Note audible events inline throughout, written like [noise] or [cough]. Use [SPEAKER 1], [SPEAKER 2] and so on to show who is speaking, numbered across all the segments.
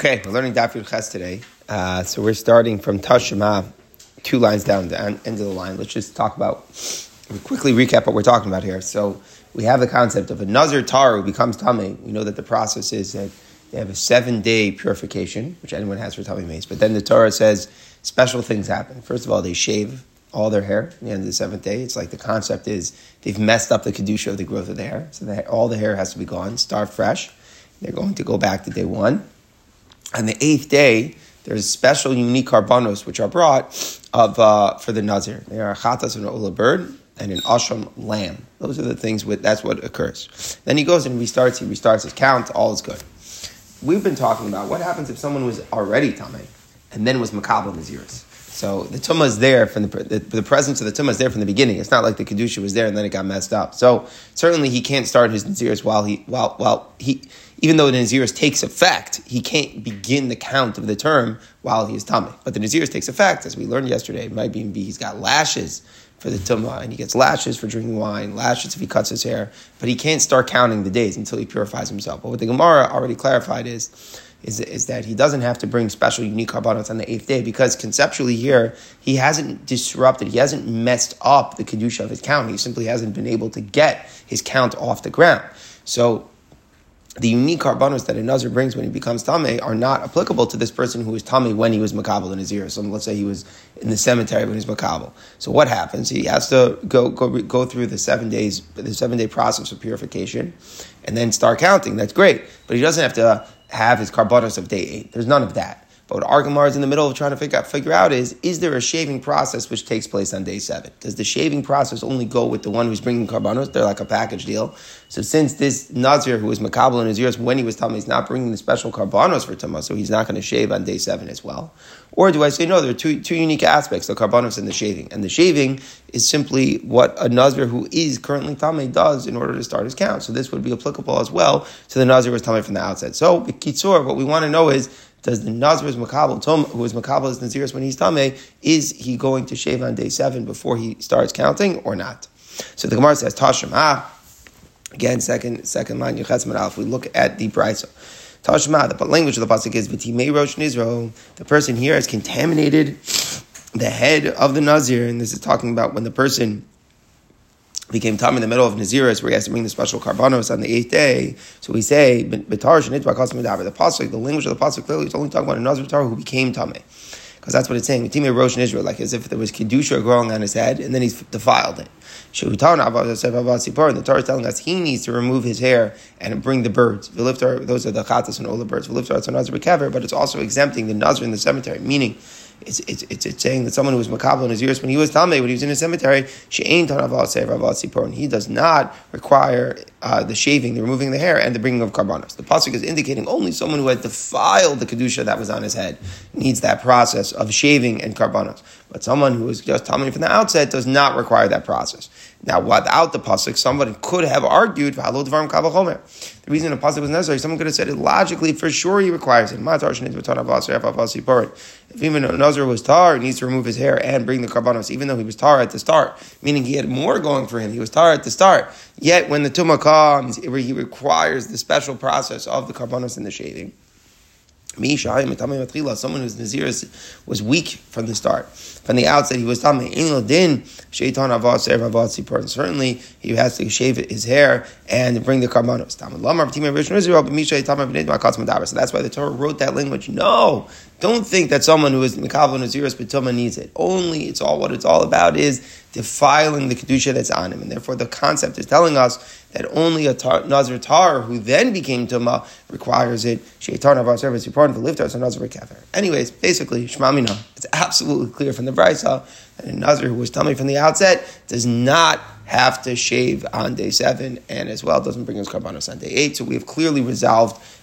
[SPEAKER 1] Okay, we're learning Daf Ches today. Uh, so we're starting from Tashima, two lines down the end of the line. Let's just talk about, quickly recap what we're talking about here. So we have the concept of a Nazir Tar who becomes Tame. We know that the process is that they have a seven day purification, which anyone has for Tame Mace. But then the Torah says special things happen. First of all, they shave all their hair at the end of the seventh day. It's like the concept is they've messed up the Kedusha of the growth of the hair. So that all the hair has to be gone, start fresh. They're going to go back to day one. On the eighth day, there's special unique carbonos which are brought of uh, for the nazir. They are chatas and ola bird and an asham lamb. Those are the things with that's what occurs. Then he goes and restarts. He restarts his count. All is good. We've been talking about what happens if someone was already tamei and then was makabel naziris. So the tumah is there from the, the, the presence of the tumah is there from the beginning. It's not like the kedusha was there and then it got messed up. So certainly he can't start his naziris while he while while he even though the naziris takes effect, he can't begin the count of the term while he is tummy. But the naziris takes effect, as we learned yesterday. It might even be he's got lashes for the tumah, and he gets lashes for drinking wine, lashes if he cuts his hair, but he can't start counting the days until he purifies himself. But what the Gemara already clarified is is, is that he doesn't have to bring special unique carbonos on the eighth day because conceptually here he hasn't disrupted, he hasn't messed up the kedusha of his count. He simply hasn't been able to get his count off the ground. So the unique carbonos that a nazir brings when he becomes tame are not applicable to this person who was tame when he was makabel naziris. So let's say he was in the cemetery when he's makabel. So what happens? He has to go go go through the seven days, the seven day process of purification, and then start counting. That's great, but he doesn't have to have his carbonos of day eight. There's none of that. But what Argamar is in the middle of trying to figure out, figure out is, is there a shaving process which takes place on day seven? Does the shaving process only go with the one who's bringing carbonos? They're like a package deal. So since this Nazir who was Makabal naziris when he was Tama, he's not bringing the special carbonos for Tama, so he's not going to shave on day seven as well. Or do I say, no, there are two, two unique aspects, the carbonos and the shaving. And the shaving is simply what a Nazir who is currently Tame does in order to start his count. So this would be applicable as well to the Nazir who was Tame from the outset. So, Kitsur, what we want to know is, does the Nazir Makabal, Tom, who is Makabal is Naziris when he's Tame, is he going to shave on day seven before he starts counting or not? So the Gemara says, Tashim, ah, again, second second line, Yechetz If we look at the Brisa. Tashma, the language of the pasuk is V'timei Rosh Nizro. The person here has contaminated the head of the Nazir, and this is talking about when the person became tam in the middle of Naziris, where he has to bring the special carbonos on the eighth day. So we say, The pasuk, the language of the pasuk clearly is only talking about a Nazir who became tameh. Because that's what it's saying. Timei Rosh Nizro, like as if there was Kedusha growing on his head, and then he's defiled it. The Torah is telling us he needs to remove his hair and bring the birds. Those are the chatas and all the birds. But it's also exempting the nazir in the cemetery, meaning it's, it's, it's, it's, saying that someone who was makabel naziris when he was tamei, when he was in a cemetery, she ain't and he does not require uh, the shaving, the removing the hair, and the bringing of carbonos. The pasuk is indicating only someone who had defiled the kedusha that was on his head needs that process of shaving and carbonos. But someone who is just tamei from the outset does not require that process. Now, without the pasuk, someone could have argued the reason the pasuk was necessary. Someone could have said it logically. For sure, he requires it. If even a nazir was tar, he needs to remove his hair and bring the carbonos, even though he was tar at the start, meaning he had more going for him. He was tar at the start. Yet, when the tumah comes, he requires the special process of the carbonos and the shaving. Someone whose Nazir was weak from the start. From the outset, he was Tameh. Certainly, he has to shave his hair and bring the carbonos. So that's why the Torah wrote that language. No, don't think that someone who is Mikabel Naziris B'Tumah needs it. Only, it's all what it's all about is defiling the Kedusha that's on him. And therefore, the concept is telling us that only a tar, Nazir Tar who then became Tumah requires it. Shaitan of our service, important to lift us a Nazir Kever. Anyways, basically, Shmamina, it's absolutely clear from the Brisa that a Nazir who was tummy from the outset does not have to shave on day seven and as well doesn't bring his carbonos on day eight. So we have clearly resolved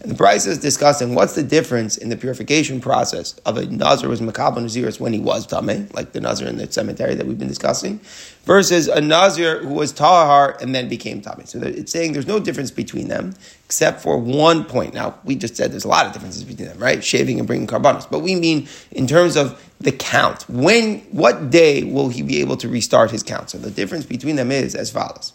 [SPEAKER 1] And the Brisa is discussing what's the difference in the purification process of a Nazir who was Makabal Naziris when he was Tameh, like the Nazir in the cemetery that we've been discussing, versus a Nazir who was Tahar and then became Tame. So it's saying there's no difference between them except for one point. Now, we just said there's a lot of differences between them, right? Shaving and bringing karbanos. But we mean in terms of the count. When, what day will he be able to restart his count? So the difference between them is as follows.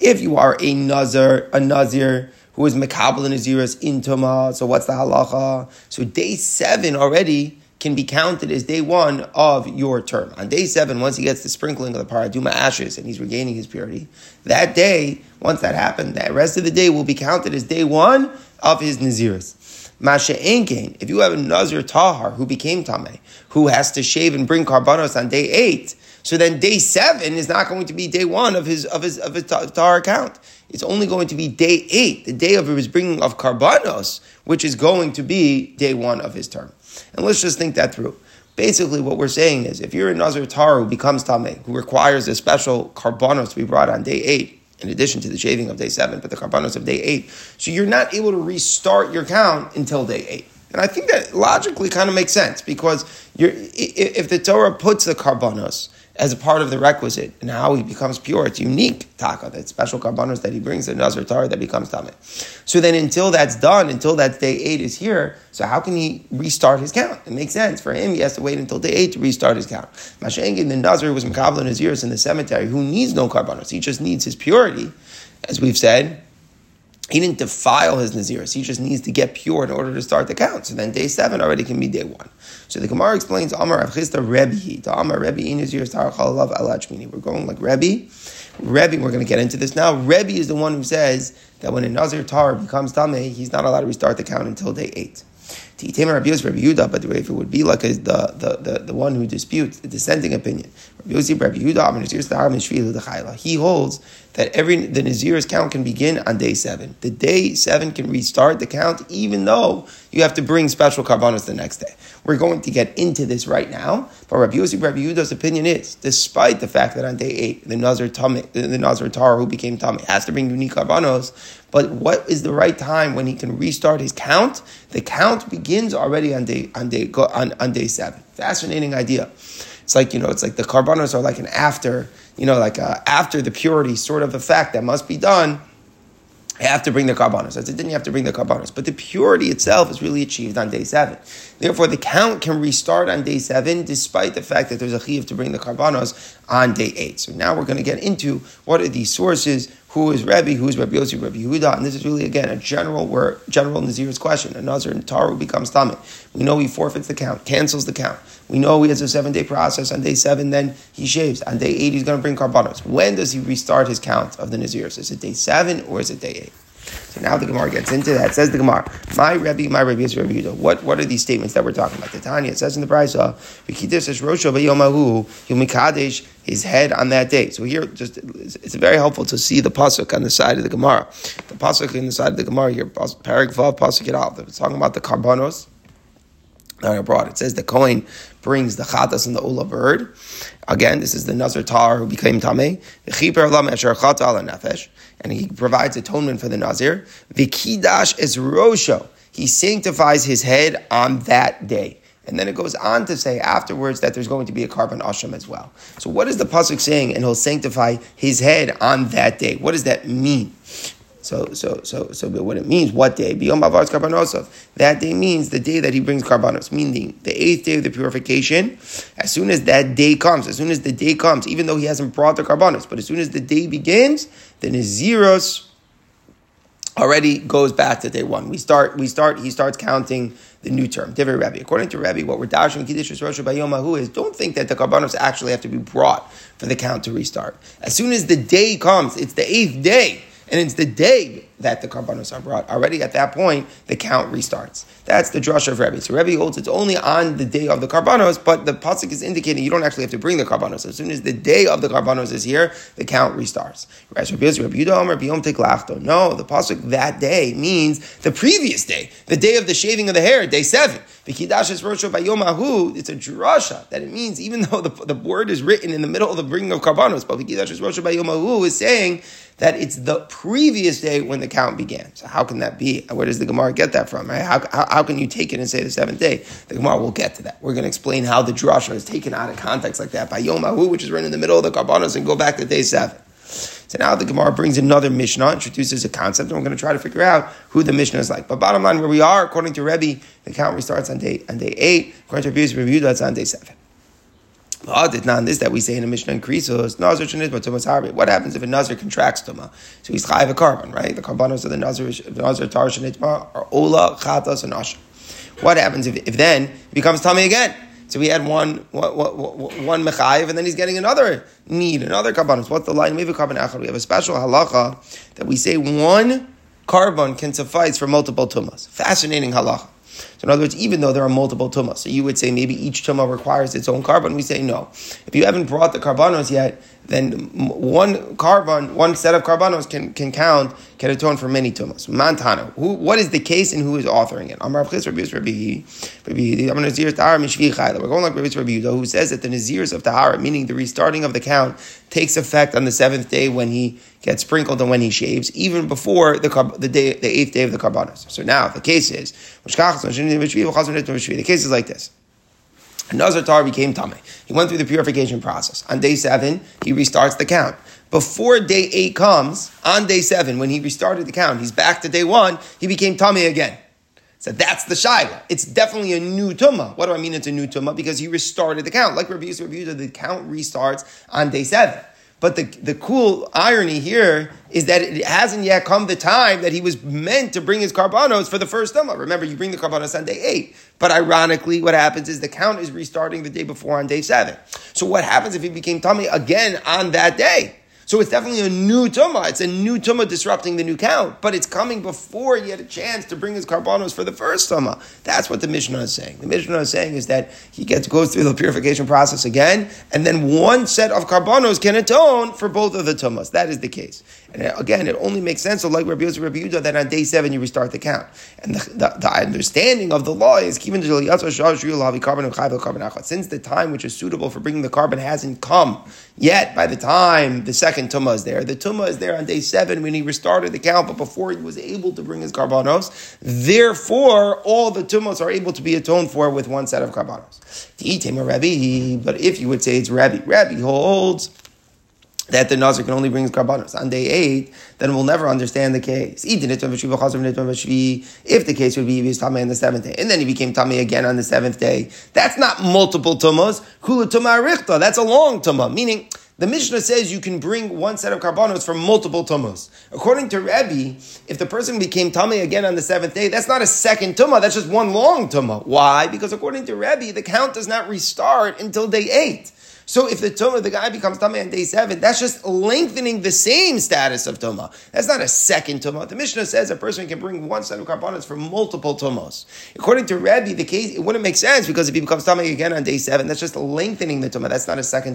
[SPEAKER 1] If you are a Nazir, a Nazir who is Mekabal and Naziris in Tuma, so what's the halacha? So day seven already can be counted as day one of your term. On day seven, once he gets the sprinkling of the parah adumah ashes and he's regaining his purity, that day, once that happened, that rest of the day will be counted as day one of his Naziris. Masha Enkain, if you have a Nazir Tahar who became Tameh, who has to shave and bring karbanos on day eight, so then day seven is not going to be day one of his of his of his Tahar account. It's only going to be day eight, the day of his bringing of karbanos, which is going to be day one of his term. And let's just think that through. Basically, what we're saying is, if you're a Nazir Tar who becomes Tameh, who requires a special karbanos to be brought on day eight, in addition to the shaving of day seven, but the karbanos of day eight, so you're not able to restart your count until day eight. And I think that logically kind of makes sense because if the Torah puts the karbanos as a part of the requisite and how he becomes pure. It's unique taka, that special karbanos that he brings, the Nazar Torah that becomes tameh. So then until that's done, until that day eight is here, so how can he restart his count? It makes sense. For him, he has to wait until day eight to restart his count. Mashengin, the Nazar was Makabla in his in the cemetery, who needs no karbanos. He just needs his purity. As we've said, he didn't defile his Naziris. He just needs to get pure in order to start the count. So then day seven already can be day one. So the Gemara explains, Amar Rav Chisda Rebbe, to Amar Rebbe in Naziris Tarachalav Alachmini. We're going like Rebbe. Rebbe, we're going to get into this now. Rebbe is the one who says that when a Nazir Tar becomes Tameh, he's not allowed to restart the count until day eight. Titem Rabbi Yosef Rabbi but if it would be like the, the, the, the one who disputes the dissenting opinion, He holds that every the Nazir's count can begin on day seven. The day seven can restart the count, even though you have to bring special karbanos the next day. We're going to get into this right now, but Rabbi Yosef Rabbi Yehuda's opinion is, despite the fact that on day eight the Nazir Tame, the Nazir Tar who became Tame has to bring unique karbanos, but what is the right time when he can restart his count? The count begins already on day on day on, on day seven. Fascinating idea. It's like you know, it's like the carbonos are like an after, you know, like a after the purity sort of effect that must be done you have to bring the karbanos. I said, then you have to bring the karbanos. But the purity itself is really achieved on day seven. Therefore, the count can restart on day seven, despite the fact that there's a chiv to bring the karbanos on day eight. So now we're going to get into what are these sources, who is Rebbe, who is Rabbi Yossi, Rabbi Yehuda, and this is really, again, a general word, general Nazir's question. A Nazir in Taru becomes Tamid. We know he forfeits the count, cancels the count. We know he has a seven-day process. On day seven, then he shaves. On day eight, he's going to bring carbonos. When does he restart his count of the Nazirs? Is it day seven or is it day eight? So now the Gemara gets into that. Says the Gemara, my Rebbe, my Rebbe is Rebbe Yudah. What, what are these statements that we're talking about? The Tanya, says in the Brisa, Rosho his head on that day. So here, just it's very helpful to see the pasuk on the side of the Gemara. The pasuk on the side of the Gemara here, Parak Vav, pasuk out. It's talking about the karbanos. I brought it says the Kohen brings the chatas and the ula bird. Again, this is the Nazar Tar who became Tameh. And he provides atonement for the Nazir. Vikidash is Rosho. He sanctifies his head on that day. And then it goes on to say afterwards that there's going to be a carbon asham as well. So what is the pasuk saying? And he'll sanctify his head on that day. What does that mean? So, so, so, so, what it means, what day? That day means the day that he brings Karbanos, meaning the eighth day of the purification. As soon as that day comes, as soon as the day comes, even though he hasn't brought the Karbanos, but as soon as the day begins, then his zeros already goes back to day one. We start, we start, he starts counting the new term, Divrei Rabbi. According to Rabbi, what we're dashing Kiddush Rosh Bayomahu is don't think that the Karbanos actually have to be brought for the count to restart. As soon as the day comes, it's the eighth day and it's the day that the karbanos are brought. Already at that point, the count restarts. That's the drush of Rebbe. So Rebbe holds it's only on the day of the karbanos, but the pasuk is indicating you don't actually have to bring the karbanos. As soon as the day of the karbanos is here, the count restarts. No, the pasuk that day means the previous day, the day of the shaving of the hair, day seven. It's a drasha that it means even though the, the word is written in the middle of the bringing of karbanos, but is saying that it's the previous day when the the count began. So how can that be? Where does the Gemara get that from? Right? How, how, how, can you take it and say the seventh day? The Gemara will get to that. We're going to explain how the drasha is taken out of context like that by Yom Ahu, which is right in the middle of the Karbanos, and go back to day seven. So now the Gemara brings another Mishnah, introduces a concept, and we're going to try to figure out who the Mishnah is like. But bottom line, where we are, according to Rebbe, the count restarts on day on day eight. According to Rebbe's review, that's on day seven. Not this that we say in a Mishnah in. What happens if a Nazar contracts Tuma? So he's Chayiv a carbon, right? The carbonos of the Tar Shanizma are Ola, Chatas, and Asha. What happens if, if then it becomes tummy again? So we had one one, one mechayiv, and then he's getting another need, another karbanos. What's the line? Maybe carbon echad. We have a special halacha that we say one carbon can suffice for multiple tumas. Fascinating halacha. So in other words, even though there are multiple tumas, so you would say maybe each tuma requires its own carbon. We say no. If you haven't brought the carbonos yet, then one carbon, one set of carbonos can, can count, can atone for many tumas. Mantana. Who, what is the case and who is authoring it? Amar Rabbi I'm Nazir Mishvi We're going like Rabbi Rabbi who says that the Nazirs of Tahara, meaning the restarting of the count, takes effect on the seventh day when he gets sprinkled and when he shaves, even before the the day, the eighth day of the carbonos. So now the case is the case is like this. Nazar Tar became Tame. He went through the purification process. On day seven, he restarts the count. Before day eight comes, on day seven, when he restarted the count, he's back to day one, he became Tame again. So that's the Shaila. It's definitely a new Tumah. What do I mean it's a new Tumah? Because he restarted the count. Like Rabbi Yisrael, the count restarts on day seven. But the, the cool irony here is that it hasn't yet come the time that he was meant to bring his carbonos for the first time. Remember, you bring the carbonos on day eight. But ironically, what happens is the count is restarting the day before on day seven. So what happens if he became tummy again on that day? So it's definitely a new tumah. It's a new tumah disrupting the new count, but it's coming before he had a chance to bring his carbonos for the first tumah. That's what the Mishnah is saying. The Mishnah is saying is that he gets goes through the purification process again, and then one set of carbonos can atone for both of the tumas. That is the case. And again, it only makes sense. So, like Rabbi Yosef, Rabbi Yudah, that on day seven you restart the count. And the, the, the understanding of the law is since the time which is suitable for bringing the carbon hasn't come yet, by the time the second tumah is there, the tumah is there on day seven when he restarted the count, but before he was able to bring his carbonos. Therefore, all the tumos are able to be atoned for with one set of carbonos. But if you would say it's Rabbi, Rabbi holds that the Nazir can only bring his karbanos. On day eight, then we'll never understand the case. If the case would be he Tame on the seventh day, and then he became Tame again on the seventh day, that's not multiple Tumas. Kula Tuma that's a long Tuma, meaning the Mishnah says you can bring one set of karbanos for multiple tumas. According to Rebbe, if the person became tummy again on the seventh day, that's not a second tumah, that's just one long tumah. Why? Because according to Rebbe, the count does not restart until day eight. So if the Tuma, the guy becomes Tuma on day seven, that's just lengthening the same status of Tuma. That's not a second Tuma. The Mishnah says a person can bring one set of carbonos for multiple Tumos. According to Rebbe, the case, it wouldn't make sense because if he becomes Tuma again on day seven, that's just lengthening the Tuma. That's not a second.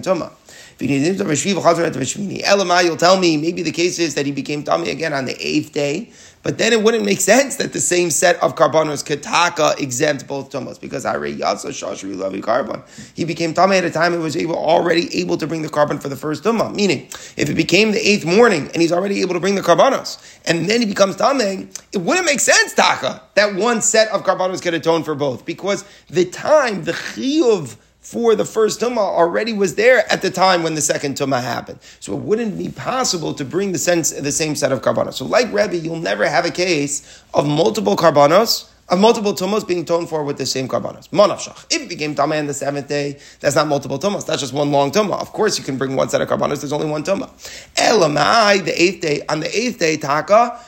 [SPEAKER 1] Elamai, you'll tell me maybe the case is that he became Tami again on the eighth day. But then it wouldn't make sense that the same set of carbonos kataka exempt both tumos because I re Yasa Shashri Lavi carbon. He became tame at a time he was able, already able to bring the carbon for the first tumah. Meaning, if it became the eighth morning and he's already able to bring the carbonos, and then he becomes tame, it wouldn't make sense taka that one set of carbonos could atone for both because the time the chiyuv for the first tumah already was there at the time when the second tumah happened. So it wouldn't be possible to bring the, sense, the same set of carbonos. So like Rebbe, you'll never have a case of multiple carbonos, of multiple tumos being toned for with the same carbonos. Monafshach. If it became tameh on the seventh day, that's not multiple tumos. That's just one long tumah. Of course, you can bring one set of carbonos. There's only one tumah. Elamai, the eighth day, on the eighth day, taka,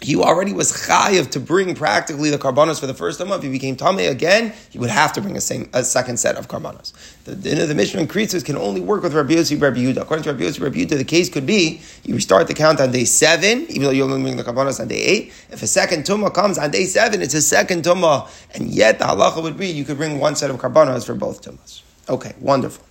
[SPEAKER 1] he already was chayiv to bring practically the carbonos for the first time. If he became tamei again, he would have to bring a, same, a second set of carbonos. The, the, the Mishnah can only work with Rabbi Yossi, Rabbi Yehuda. According to Rabbi Yossi, Rabbi Yehuda, the case could be you restart the count on day seven, even though you only bring the carbonos on day eight. If a second tumah comes on day seven, it's a second tumah, and yet the halacha would be you could bring one set of carbonos for both tumas. Okay, wonderful.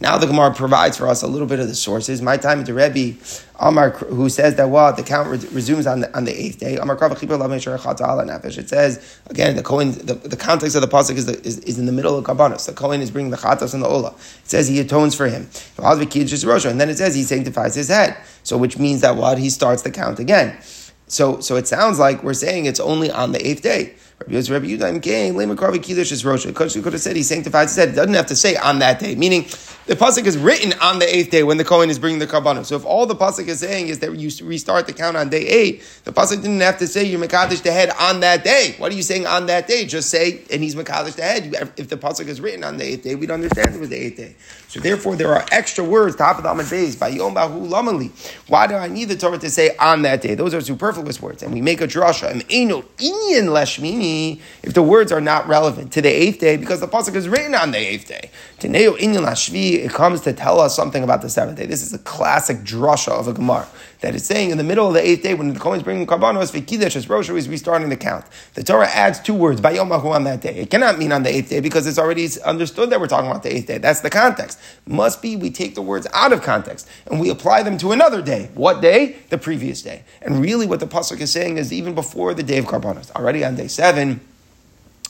[SPEAKER 1] Now the Gemara provides for us a little bit of the sources. My time at the Rebbe, Amar, who says that what the count re- resumes on the, on the eighth day. Amar It says again the Kohen. The, the context of the pasuk is, the, is, is in the middle of karbanos. The Kohen is bringing the chatas and the ola. It says he atones for him. And then it says he sanctifies his head. So which means that what he starts the count again. So, so it sounds like we're saying it's only on the eighth day. Rabbi Rabbi Yudah, Gain, Lema Karvi Kiddush is Rosh. Could have said he sanctified his head. It doesn't have to say on that day. Meaning, the pasuk is written on the eighth day when the Kohen is bringing the carbonah. So if all the pasuk is saying is that you restart the count on day eight, the pasuk didn't have to say you mekadosh the head on that day. What are you saying on that day? Just say and he's mekadosh the head. If the pasuk is written on the eighth day, we'd understand it was the eighth day. So therefore, there are extra words top of the Amid Beis by Yom Bahu Lamali. Why do I need the Torah to say on that day? Those are superfluous words, and we make a drasha. And Eno Inyan Lashmini if the words are not relevant to the eighth day because the pasuk is written on the eighth day. Teneo inyan lashvi, it comes to tell us something about the seventh day. This is a classic drasha of a Gemara that is saying in the middle of the eighth day when the Kohen is bringing karbanos, v'kidesh as Rosh is restarting the count. The Torah adds two words, bayomahu on that day. It cannot mean on the eighth day because it's already understood that we're talking about the eighth day. That's the context. Must be we take the words out of context and we apply them to another day. What day? The previous day. And really what the Pasuk is saying is even before the day of karbanos, already on day seven,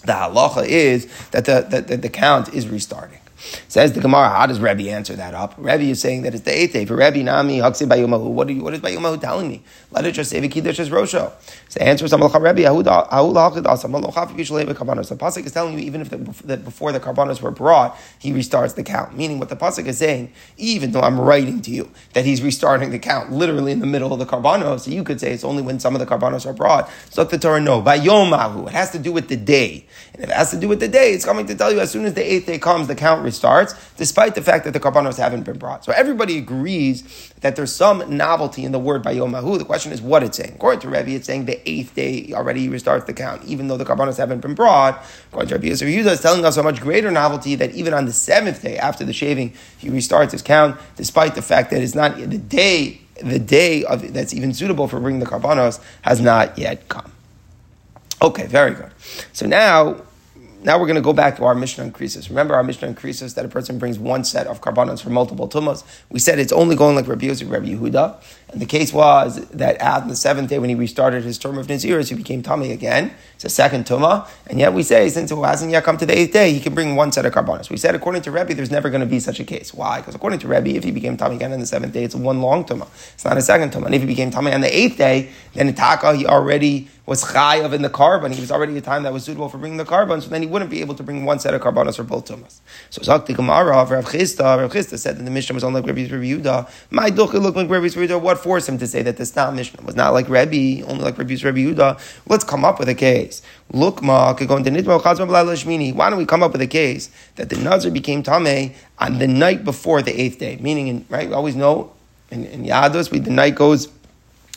[SPEAKER 1] the halacha is that the, the, the, the count is restarting. Says the Gemara, how does Rebbe answer that up? Rebbe is saying that it's the eighth day. For Rebbe Nami, Haksi Bayomahu. What, you, what is Bayomahu telling me? Let it just say Vikidash as Rosho. So the answer is Amalcha Rebbe, Karbanos. The Pasuk is telling you, even if the, the, before the Karbanos were brought, he restarts the count. Meaning what the Pasuk is saying, even though I'm writing to you that he's restarting the count literally in the middle of the Karbanos, so you could say it's only when some of the Karbanos are brought. So the Torah, no. Bayomahu. It has to do with the day. And if it has to do with the day, it's coming to tell you as soon as the eighth day comes, the count restarts, despite the fact that the karbanos haven't been brought. So everybody agrees that there's some novelty in the word by Yomahu. The question is what it's saying. According to Rebbe, it's saying the eighth day already restarts the count, even though the karbanos haven't been brought. According to Rebbe Yosef Yehuda, is telling us a much greater novelty that even on the seventh day after the shaving, he restarts his count, despite the fact that it's not the day the day of that's even suitable for bringing the karbanos has not yet come. Okay, very good. So now now we're going to go back to our Mishnah in Kerisos. Remember, our Mishnah in Kerisos that a person brings one set of karbanos for multiple tumas. We said it's only going like Rabbi Yosef, Rabbi Yehuda. And the case was that on the seventh day, when he restarted his term of Naziris, he became tummy again. It's a second tumah. And yet we say, since it hasn't yet come to the eighth day, he can bring one set of karbanos. We said, according to Rebbe, there's never going to be such a case. Why? Because according to Rebbe, if he became tummy again on the seventh day, it's one long tumah. It's not a second tumah. And if he became tummy on the eighth day, then Itaka, he already was chayav in the carbon. He was already a time that was suitable for bringing the carbon, so then he wouldn't be able to bring one set of carbonos for both tumas. So Zakti Gemara, Rav Chisda, Rav Chisda said that the Mishnah was only like Rabbi Yehuda. My ducha looked like Rabbi Yehuda. What forced him to say that this not Mishnah was not like Rabbi, only like Rabbi Rabbi Yehuda? Let's come up with a case. Look, ma, k going to Nidmaqhabla Lishme, Why don't we come up with a case that the Nazir became Tameh on the night before the eighth day? Meaning, in, right, we always know in, in Yadus, we, the night goes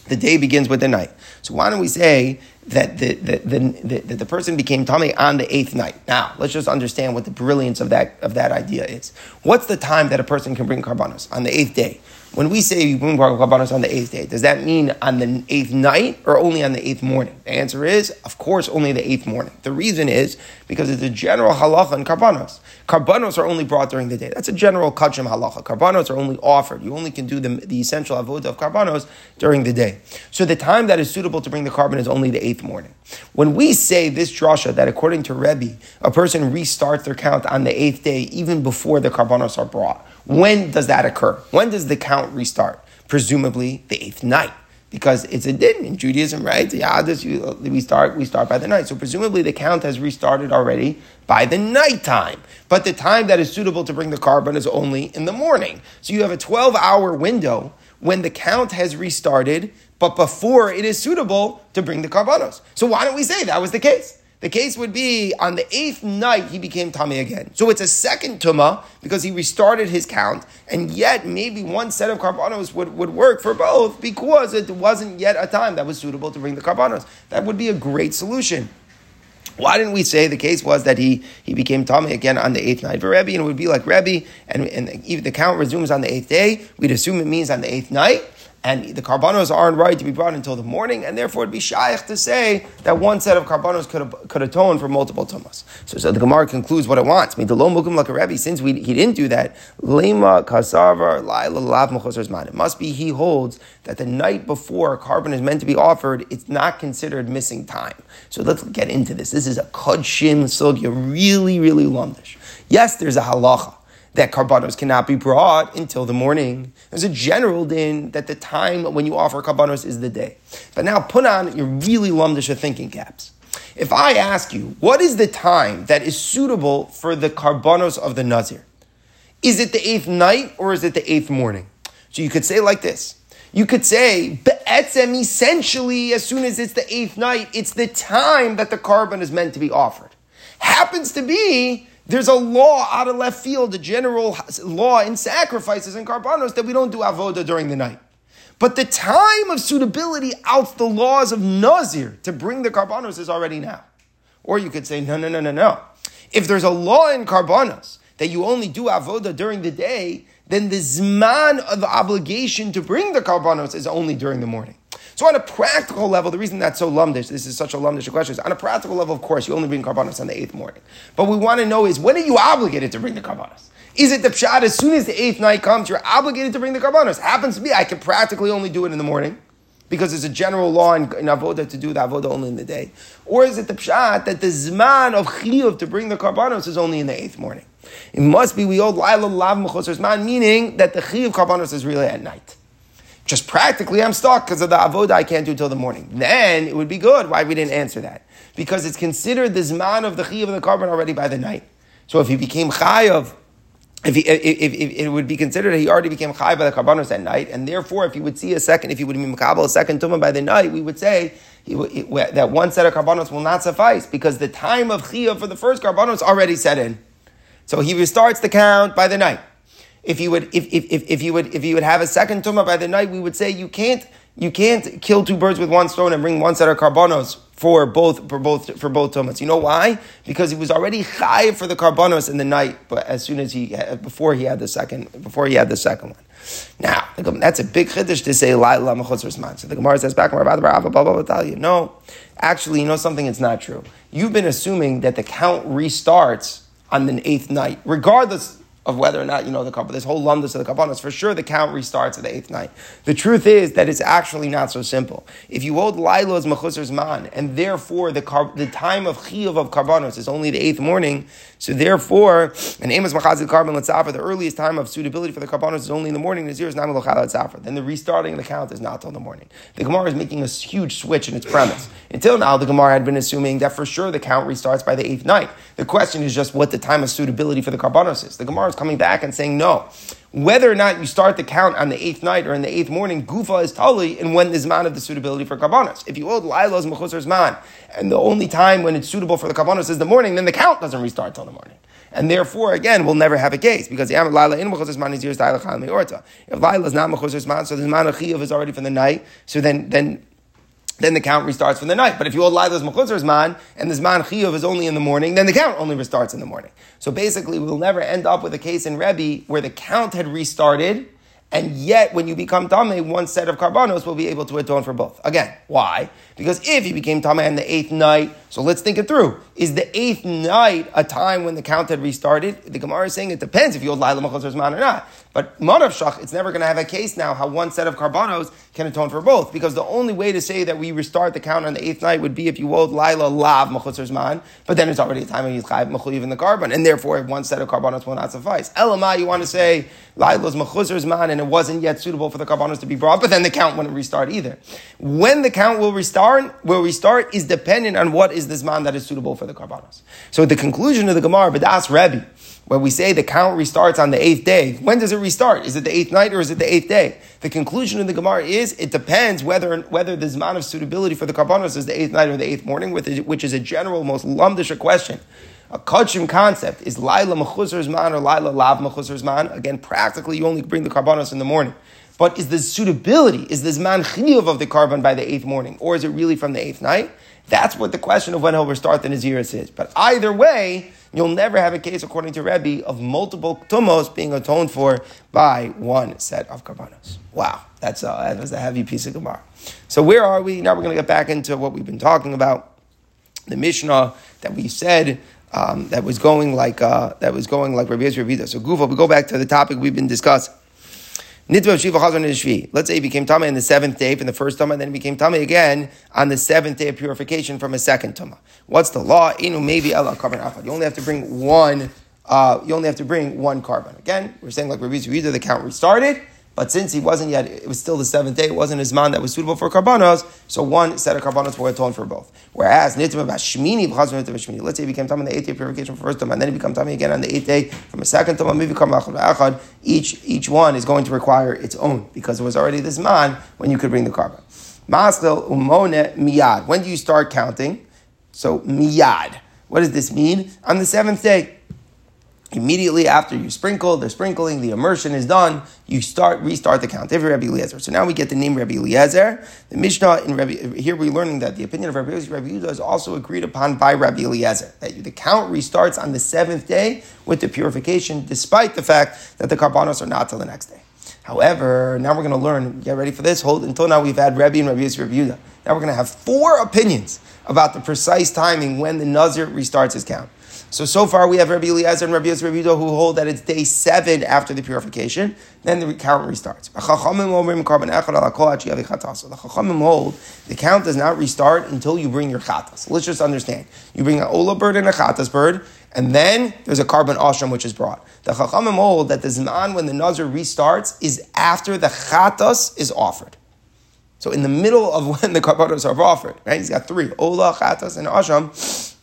[SPEAKER 1] the day begins with the night. So why don't we say that the, the, the, the, the person became tummy on the eighth night? Now, let's just understand what the brilliance of that, of that idea is. What's the time that a person can bring karbanos? On the eighth day. When we say you bring karbanos on the eighth day, does that mean on the eighth night or only on the eighth morning? The answer is, of course, only the eighth morning. The reason is because it's a general halacha in karbanos. Karbanos are only brought during the day. That's a general kachim halacha. Karbanos are only offered. You only can do the, the essential avodah of karbanos during the day. So the time that is suitable to bring the carbon is only the eighth morning. When we say this drasha that according to Rebbe, a person restarts their count on the eighth day even before the karbanos are brought, when does that occur? When does the count restart? Presumably the eighth night because it's a din in Judaism, right? The Yadis, we start we start by the night. So presumably the count has restarted already by the night time. But the time that is suitable to bring the carbon is only in the morning. So you have a 12 hour window when the count has restarted, but before it is suitable to bring the carbonos. So why don't we say that was the case? The case would be on the eighth night he became tummy again. So it's a second tuma because he restarted his count, and yet maybe one set of carbonos would, would work for both because it wasn't yet a time that was suitable to bring the carbonos. That would be a great solution. Why didn't we say the case was that he, he became tummy again on the eighth night for Rebbe, and it would be like Rebbe, and, and even the count resumes on the eighth day, we'd assume it means on the eighth night, and the carbonos aren't right to be brought until the morning, and therefore it'd be shaykh to say that one set of carbonos could, could atone for multiple tumas. So, so the Gemara concludes what it wants. Since we, he didn't do that, lema kasavar lav. It must be he holds that the night before a carbon is meant to be offered, it's not considered missing time. So let's get into this. This is a kodshim sugya, really, really lumdish. Yes, there's a halacha that carbonos cannot be brought until the morning. There's a general din that the time when you offer carbonos is the day. But now put on your really lumdish thinking caps. If I ask you, what is the time that is suitable for the carbonos of the Nazir? Is it the eighth night or is it the eighth morning? So you could say like this. You could say, Be'etzem, essentially, as soon as it's the eighth night, it's the time that the carbon is meant to be offered. Happens to be, there's a law out of left field, a general law in sacrifices and carbonos that we don't do avoda during the night. But the time of suitability out the laws of Nazir to bring the carbonos is already now. Or you could say, no, no, no, no, no. If there's a law in carbonos that you only do avoda during the day, then the zman of the obligation to bring the carbonos is only during the morning. So on a practical level, the reason that's so lumdish, this is such a lumdish question, is on a practical level, of course, you only bring carbonos on the eighth morning. But we want to know is when are you obligated to bring the carbonos? Is it the pshat as soon as the eighth night comes, you're obligated to bring the carbonos? Happens to be, I can practically only do it in the morning because it's a general law in, in avoda to do the avoda only in the day, or is it the pshat that the zman of chiyuv to bring the carbonos is only in the eighth morning? It must be we hold laila lav mechusar zman, meaning that the chiyuv carbonos is really at night. Just practically, I'm stuck because of the avoda I can't do till the morning. Then it would be good. Why we didn't answer that? Because it's considered the zman of the chiyuv of the carbon already by the night. So if he became chayav if, he, if, if, if, it would be considered he already became chai by the karbanos at night, and therefore, if he would see a second, if he would be makabel a second tumah by the night, we would say he, that one set of karbanos will not suffice because the time of chia for the first karbanos already set in. So he restarts the count by the night. If he would, if, if, if, if he would, if he would have a second tumah by the night, we would say you can't, you can't kill two birds with one stone and bring one set of karbanos for both for both for both tumas. You know why? Because he was already high for the karbanos in the night, but as soon as he before he had the second before he had the second one. Now that's a big chiddush to say laila man. So the Gemara says back, no, actually, you know something? It's not true. You've been assuming that the count restarts on the eighth night, regardless of whether or not you know the couple. This whole lumdus of the kabbalas, for sure, the count restarts at the eighth night. The truth is that it's actually not so simple. If you hold Lila's mechusar zman, and therefore the the time of chiyuv of karbanos is only the eighth morning, so therefore, an amos machazil carbon letzafer, the earliest time of suitability for the karbanos is only in the morning. Nazir is not letzafer. Then the restarting of the count is not till the morning. The Gemara is making a huge switch in its premise. Until now, the Gemara had been assuming that for sure the count restarts by the eighth night. The question is just what the time of suitability for the karbanos is. The Gemara is coming back and saying no. Whether or not you start the count on the eighth night or in the eighth morning, gufa is tali and when is man of the suitability for karbanos. If you hold lila's mechusar zman, and the only time when it's suitable for the karbanos is the morning, then the count doesn't restart till the morning. And therefore, again, we'll never have a case because the Lila in mechusar zman is years If Lila is not mechusar zman, so the man of is already from the night. So then, then then the count restarts from the night. But if you hold Lila's Mechusar Zman, and this man Chiyuv is only in the morning, then the count only restarts in the morning. So basically, we'll never end up with a case in Rebbe where the count had restarted, and yet when you become Tame, one set of carbonos will be able to atone for both. Again, why? Because if he became Tame on the eighth night, so let's think it through. Is the eighth night a time when the count had restarted? The Gemara is saying it depends if you hold Laila Mechusar Zman or not. But Manav Shach, it's never going to have a case now how one set of carbonos can atone for both. Because the only way to say that we restart the count on the eighth night would be if you hold Laila Lav Mechusar Zman, but then it's already a time when he's Chayiv Mechuyiv in the carbon, and therefore one set of carbonos will not suffice. Elamai, you want to say Laila's Mechusar Zman, and it wasn't yet suitable for the carbonos to be brought, but then the count wouldn't restart either. When the count will restart, will restart is dependent on what is this man that is suitable for the Karbanos. So the conclusion of the Gemara, Badas Rebbe, when we say the count restarts on the eighth day, when does it restart? Is it the eighth night or is it the eighth day? The conclusion of the Gemara is it depends whether whether the zman of suitability for the karbanos is the eighth night or the eighth morning, which is a general, most lumdish question. A kachim concept is Laila Mechusar Zman or Laila Lav Mechusar Zman. Again, practically, you only bring the karbanos in the morning. But is the suitability, is this man chiyuv of the carbon by the eighth morning, or is it really from the eighth night? That's what the question of when he'll restart the Naziris is. But either way, you'll never have a case, according to Rebbe, of multiple tumos being atoned for by one set of karbanos. Wow, that's a, that was a heavy piece of Gemara. So where are we? Now we're going to get back into what we've been talking about. The Mishnah that we said um, that was going like uh, that was going like Rabbi Yisrael So Gufa, we go back to the topic we've been discussing. Let's say he became Tama on the seventh day from the first Tama, then he became Tama again on the seventh day of purification from a second Tama. What's the law? Inu maybe Allah carbon afad. You only have to bring one uh, you only have to bring one korban. Again, we're saying like Rabbi Yehuda, the count restarted, but since he wasn't yet, it was still the seventh day, it wasn't his man that was suitable for karbanos, so one set of karbanos will atone for both. Whereas, nitim shmini, shmini. let's say he became time on the eighth day purification for first time, and then he became time again on the eighth day from a second time, maybe each, each one is going to require its own, because it was already this man when you could bring the karban. Maskil umone miyad. When do you start counting? So miyad. What does this mean? On the seventh day. Immediately after you sprinkle, the sprinkling, the immersion is done, you start restart the count. Every Rabbi Eliezer. So now we get the name Rabbi Eliezer. The Mishnah in Rabbi here we're learning that the opinion of Rabbi Eliezer, Rabbi Yehuda is also agreed upon by Rabbi Eliezer. That the count restarts on the seventh day with the purification, despite the fact that the karbanos are not till the next day. However, now we're going to learn. Get ready for this. Hold until now we've had Rabbi and Eliezer, Rabbi Yehuda. Now we're going to have four opinions about the precise timing when the Nazir restarts his count. So, so far we have Rabbi Eliezer and Rabbi Yisrael who hold that it's day seven after the purification, then the count restarts. The Chachamim hold the count does not restart until you bring your chatas. Let's just understand. You bring an ola bird and a chatas bird, and then there's a carbon asham which is brought. The Chachamim hold that the zman when the nazir restarts is after the chatas is offered. So in the middle of [laughs] when the karbanos are offered, right? He's got three, ola, chatas, and asham.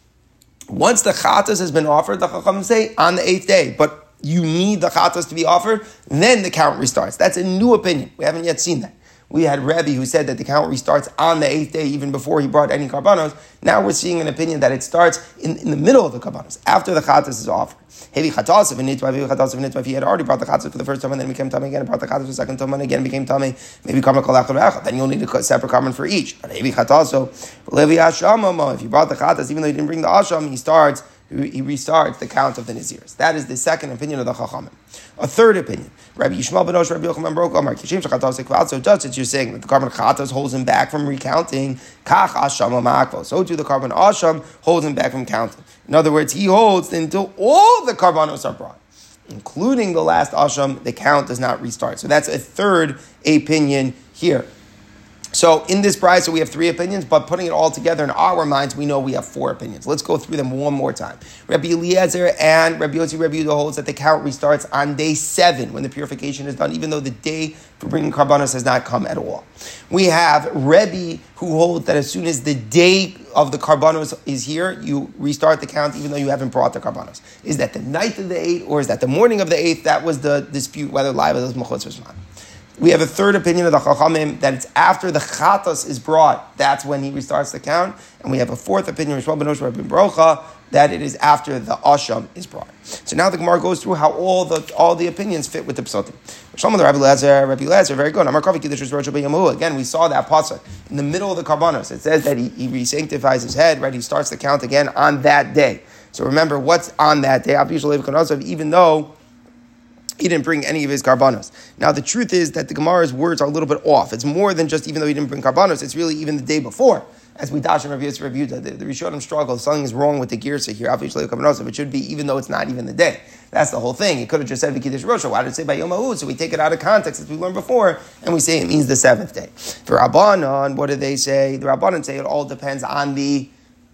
[SPEAKER 1] Once the chatas has been offered, the chacham say on the eighth day, but you need the chatas to be offered, then the count restarts. That's a new opinion. We haven't yet seen that. We had Rebbe who said that the count restarts on the eighth day, even before he brought any karbanos. Now we're seeing an opinion that it starts in, in the middle of the karbanos, after the chatas is offered. Heavy chatas of nitva, if he had already brought the chatas for the first time and then became tummy again, and brought the chatas for the second time and again became tummy, maybe karma kol Then you'll need a separate carbon for each. But heavy chatas, so if you brought the chatas, even though you didn't bring the asham, he starts he restarts the count of the Nazirs. That is the second opinion of the Chachamim. A third opinion, Rabbi Yishmael ben Osh, Rabbi Yochanan Baruch Amar Kishim Shachatos Ekval. So just as you're saying that the korban Chatos holds him back from recounting, Kach Asham Amakvo. So too the korban Asham holds him back from counting. In other words, he holds until all the karbanos are brought, including the last Asham. The count does not restart. So that's a third opinion here. So in this so we have three opinions, but putting it all together in our minds, we know we have four opinions. Let's go through them one more time. Rabbi Eliezer and Rabbi Yossi Rabbi Yehuda holds that the count restarts on day seven when the purification is done, even though the day for bringing karbanos has not come at all. We have Rebbe who holds that as soon as the day of the karbanos is here, you restart the count even though you haven't brought the karbanos. Is that the night of the eighth or is that the morning of the eighth? That was the dispute whether live was mechutz or. We have a third opinion of the Chachamim that it's after the Chatas is brought, that's when he restarts the count. And we have a fourth opinion, Rishwal ben Oshra Brocha, that it is after the Asham is brought. So now the Gemara goes through how all the all the opinions fit with the Psotim. Shlomo the Rabbi Lezer, Rabbi Lezer, very good. Again, we saw that pasuk in the middle of the Karbanos. It says that he, he re-sanctifies his head, right? He starts the count again on that day. So remember what's on that day. Even though he didn't bring any of his karbanos. Now, the truth is that the Gemara's words are a little bit off. It's more than just even though he didn't bring karbanos, it's really even the day before. As we dash and review review, the, the Rishonim struggle. Something is wrong with the girsa here. Obviously, it should be even though it's not even the day. That's the whole thing. He could have just said Vikidish Rosh. Why did it say by Yom So we take it out of context as we learned before, and we say it means the seventh day. For Rabbanon, what do they say? The Rabbanon say it all depends on the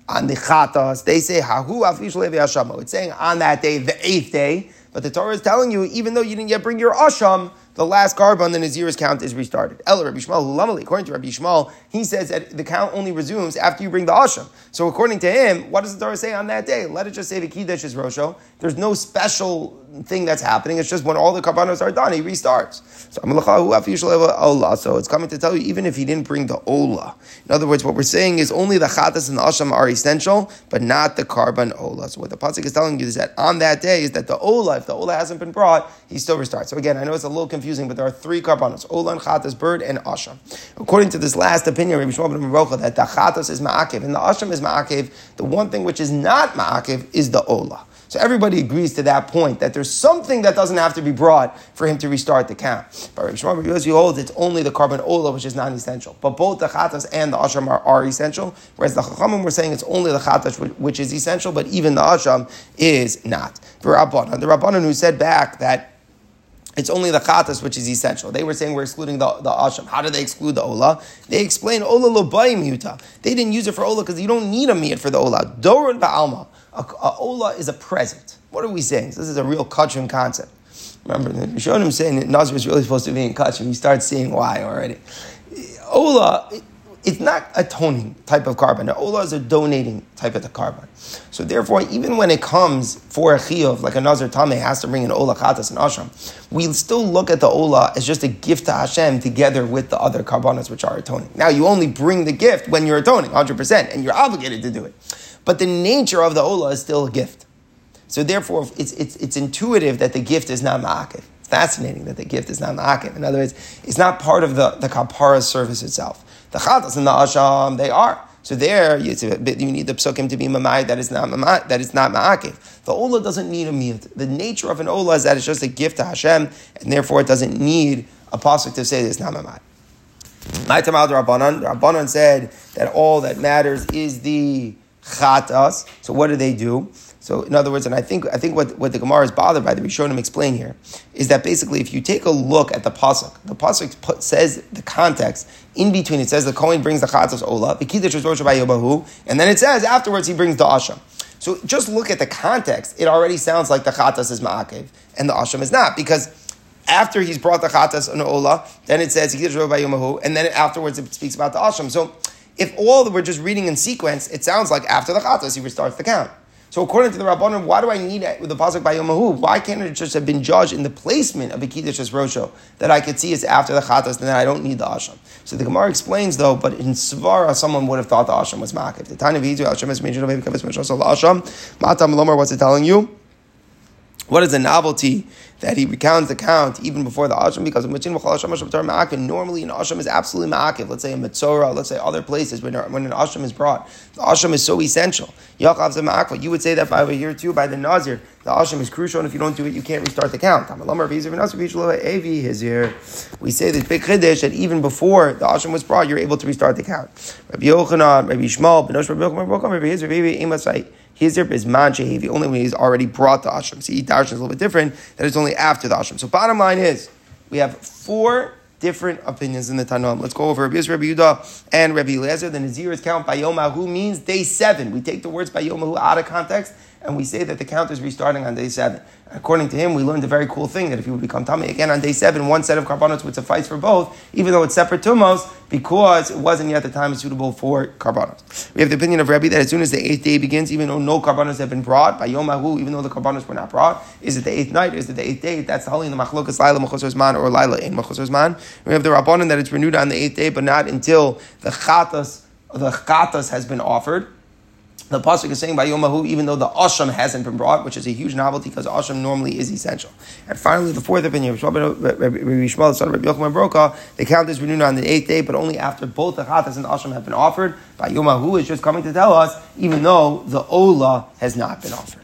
[SPEAKER 1] on the chatas. They say Hahu Afish Levi It's saying on that day, the eighth day. But the Torah is telling you, even though you didn't yet bring your asham, the last carbon, the Nazir's count is restarted. El Rabbi Shmuel, according to Rabbi Shmuel, he says that the count only resumes after you bring the asham. So according to him, what does the Torah say on that day? Let it just say the Kiddush is Rosho. There's no special thing that's happening. It's just when all the karbanos are done, he restarts. So So it's coming to tell you, even if he didn't bring the ola. In other words, what we're saying is only the chatas and the asham are essential, but not the carbon ola. So what the pasuk is telling you is that on that day is that the ola, if the ola hasn't been brought, he still restarts. So again, I know it's a little confusing, but there are three karbanos: ola and chatas, bird and asham. According to this last opinion, Rabbi Shmuel ben Baruch, that the chatas is ma'akev and the asham is ma'akev. The one thing which is not ma'akev is the ola. So everybody agrees to that point that there's something that doesn't have to be brought for him to restart the count. But Rabbi Shmuel Yossi holds it's only the carbon ola which is non-essential. But both the chatas and the asham are, are essential, whereas the chachamim were saying it's only the chatas which, is essential, but even the asham is not. For Rabbanan, the Rabbanan who said back that it's only the chatas which is essential. They were saying we're excluding the, the asham. How do they exclude the ola? They explain ola lobayim yuta. They didn't use it for ola because you don't need a meat for the ola. Doron ba'alma. A, a ola is a present. What are we saying? So this is a real Kachrim concept. Remember, the Rishonim saying that Nazir is really supposed to be in Kachrim. You start seeing why already. Ola, it's not a toning type of carbon. The ola is a donating type of the carbon. So therefore, even when it comes for a chiyuv, like a nazar tame has to bring an ola chatas and asham, we still look at the ola as just a gift to Hashem together with the other carbonas which are atoning. Now you only bring the gift when you're atoning, 100%, and you're obligated to do it. But the nature of the ola is still a gift. So therefore, it's, it's, it's intuitive that the gift is not ma'akiv. Fascinating that the gift is not ma'akiv. In other words, it's not part of the, the kapara service itself. The chatas and the asham, they are. So there, you, need the psukim to be mamai that is not mamai, that is not ma'akiv. The ola doesn't need a miyut. The nature of an ola is that it's just a gift to Hashem, and therefore it doesn't need a pasuk to say it's not mamai. Rabbanan, Rabbanan said that all that matters is the chatas. So what do they do? So in other words, and I think I think what, what the Gemara is bothered by, the Rishonim explain here, is that basically if you take a look at the pasuk, the pasuk put, says the context in between. It says the Kohen brings the chatzos ola, and then it says afterwards he brings the asham. So just look at the context. It already sounds like the chatas is ma'akev and the asham is not because after he's brought the chatas and ola, then it says and then afterwards it speaks about the asham. So if all we're just reading in sequence, it sounds like after the chatas he restarts the count. So according to the Rabbanim, why do I need it with the pasuk by Yomahu? Why can't it just have been judged in the placement of a Kiddush Rosho that I could see is after the Chatas and then I don't need the Asham? So the Gemara explains though, but in Svara, someone would have thought the Asham was Ma'akiv. The Tanya Vizu Asham is major Asham. Matam Lomar, what's it telling you? What is the novelty that he recounts the count even before the Asham? Because normally an Asham is absolutely Ma'akiv. Let's say in Metzora, let's say other places when, when an Asham is brought. The Asham is so essential. You would say that by over here too, by the Nazir, the Asham is crucial, and if you don't do it, you can't restart the count. We say that Big Chiddush that even before the Asham was brought, you're able to restart the count. Rabbi Yochanan, Rabbi Shmuel, Benosh Rabbi Yochanan, Rabbi Hizr, Rabbi Hizr is man shehevi, only when he's already brought the asham. See, darshan is a little bit different, that is only after the asham. So bottom line is, we have four different opinions in the Tanam. Let's go over Rabbi Yisrael, Rabbi Yudah, and Rabbi Eliezer. The Nazir's count by Yomahu means day seven. We take the words by Yomahu out of context, and we say that the count is restarting on day seven. According to him, we learned a very cool thing that if you would become tamei again on day seven, one set of karbanos would suffice for both, even though it's separate tumos, because it wasn't yet the time suitable for karbanos. We have the opinion of Rabbi that as soon as the eighth day begins, even though no karbanos have been brought, by Yom Ahu, even though the karbanos were not brought, is it the eighth night? Is it the eighth day? That's the holy in the machlokas Laila Mechusar Zman or Laila in Mechusar Zman. We have the Rabbanon that it's renewed on the eighth day, but not until the chatas, the chatas has been offered. The pasuk is saying by Yomahu, even though the asham hasn't been brought, which is a huge novelty because asham normally is essential. And finally, the fourth opinion, Rabbi Shmuel, son of Rabbi Yochanan Beroka, the count is renewed on the eighth day, but only after both the chatas and asham have been offered. By Yomahu is just coming to tell us, even though the ola has not been offered.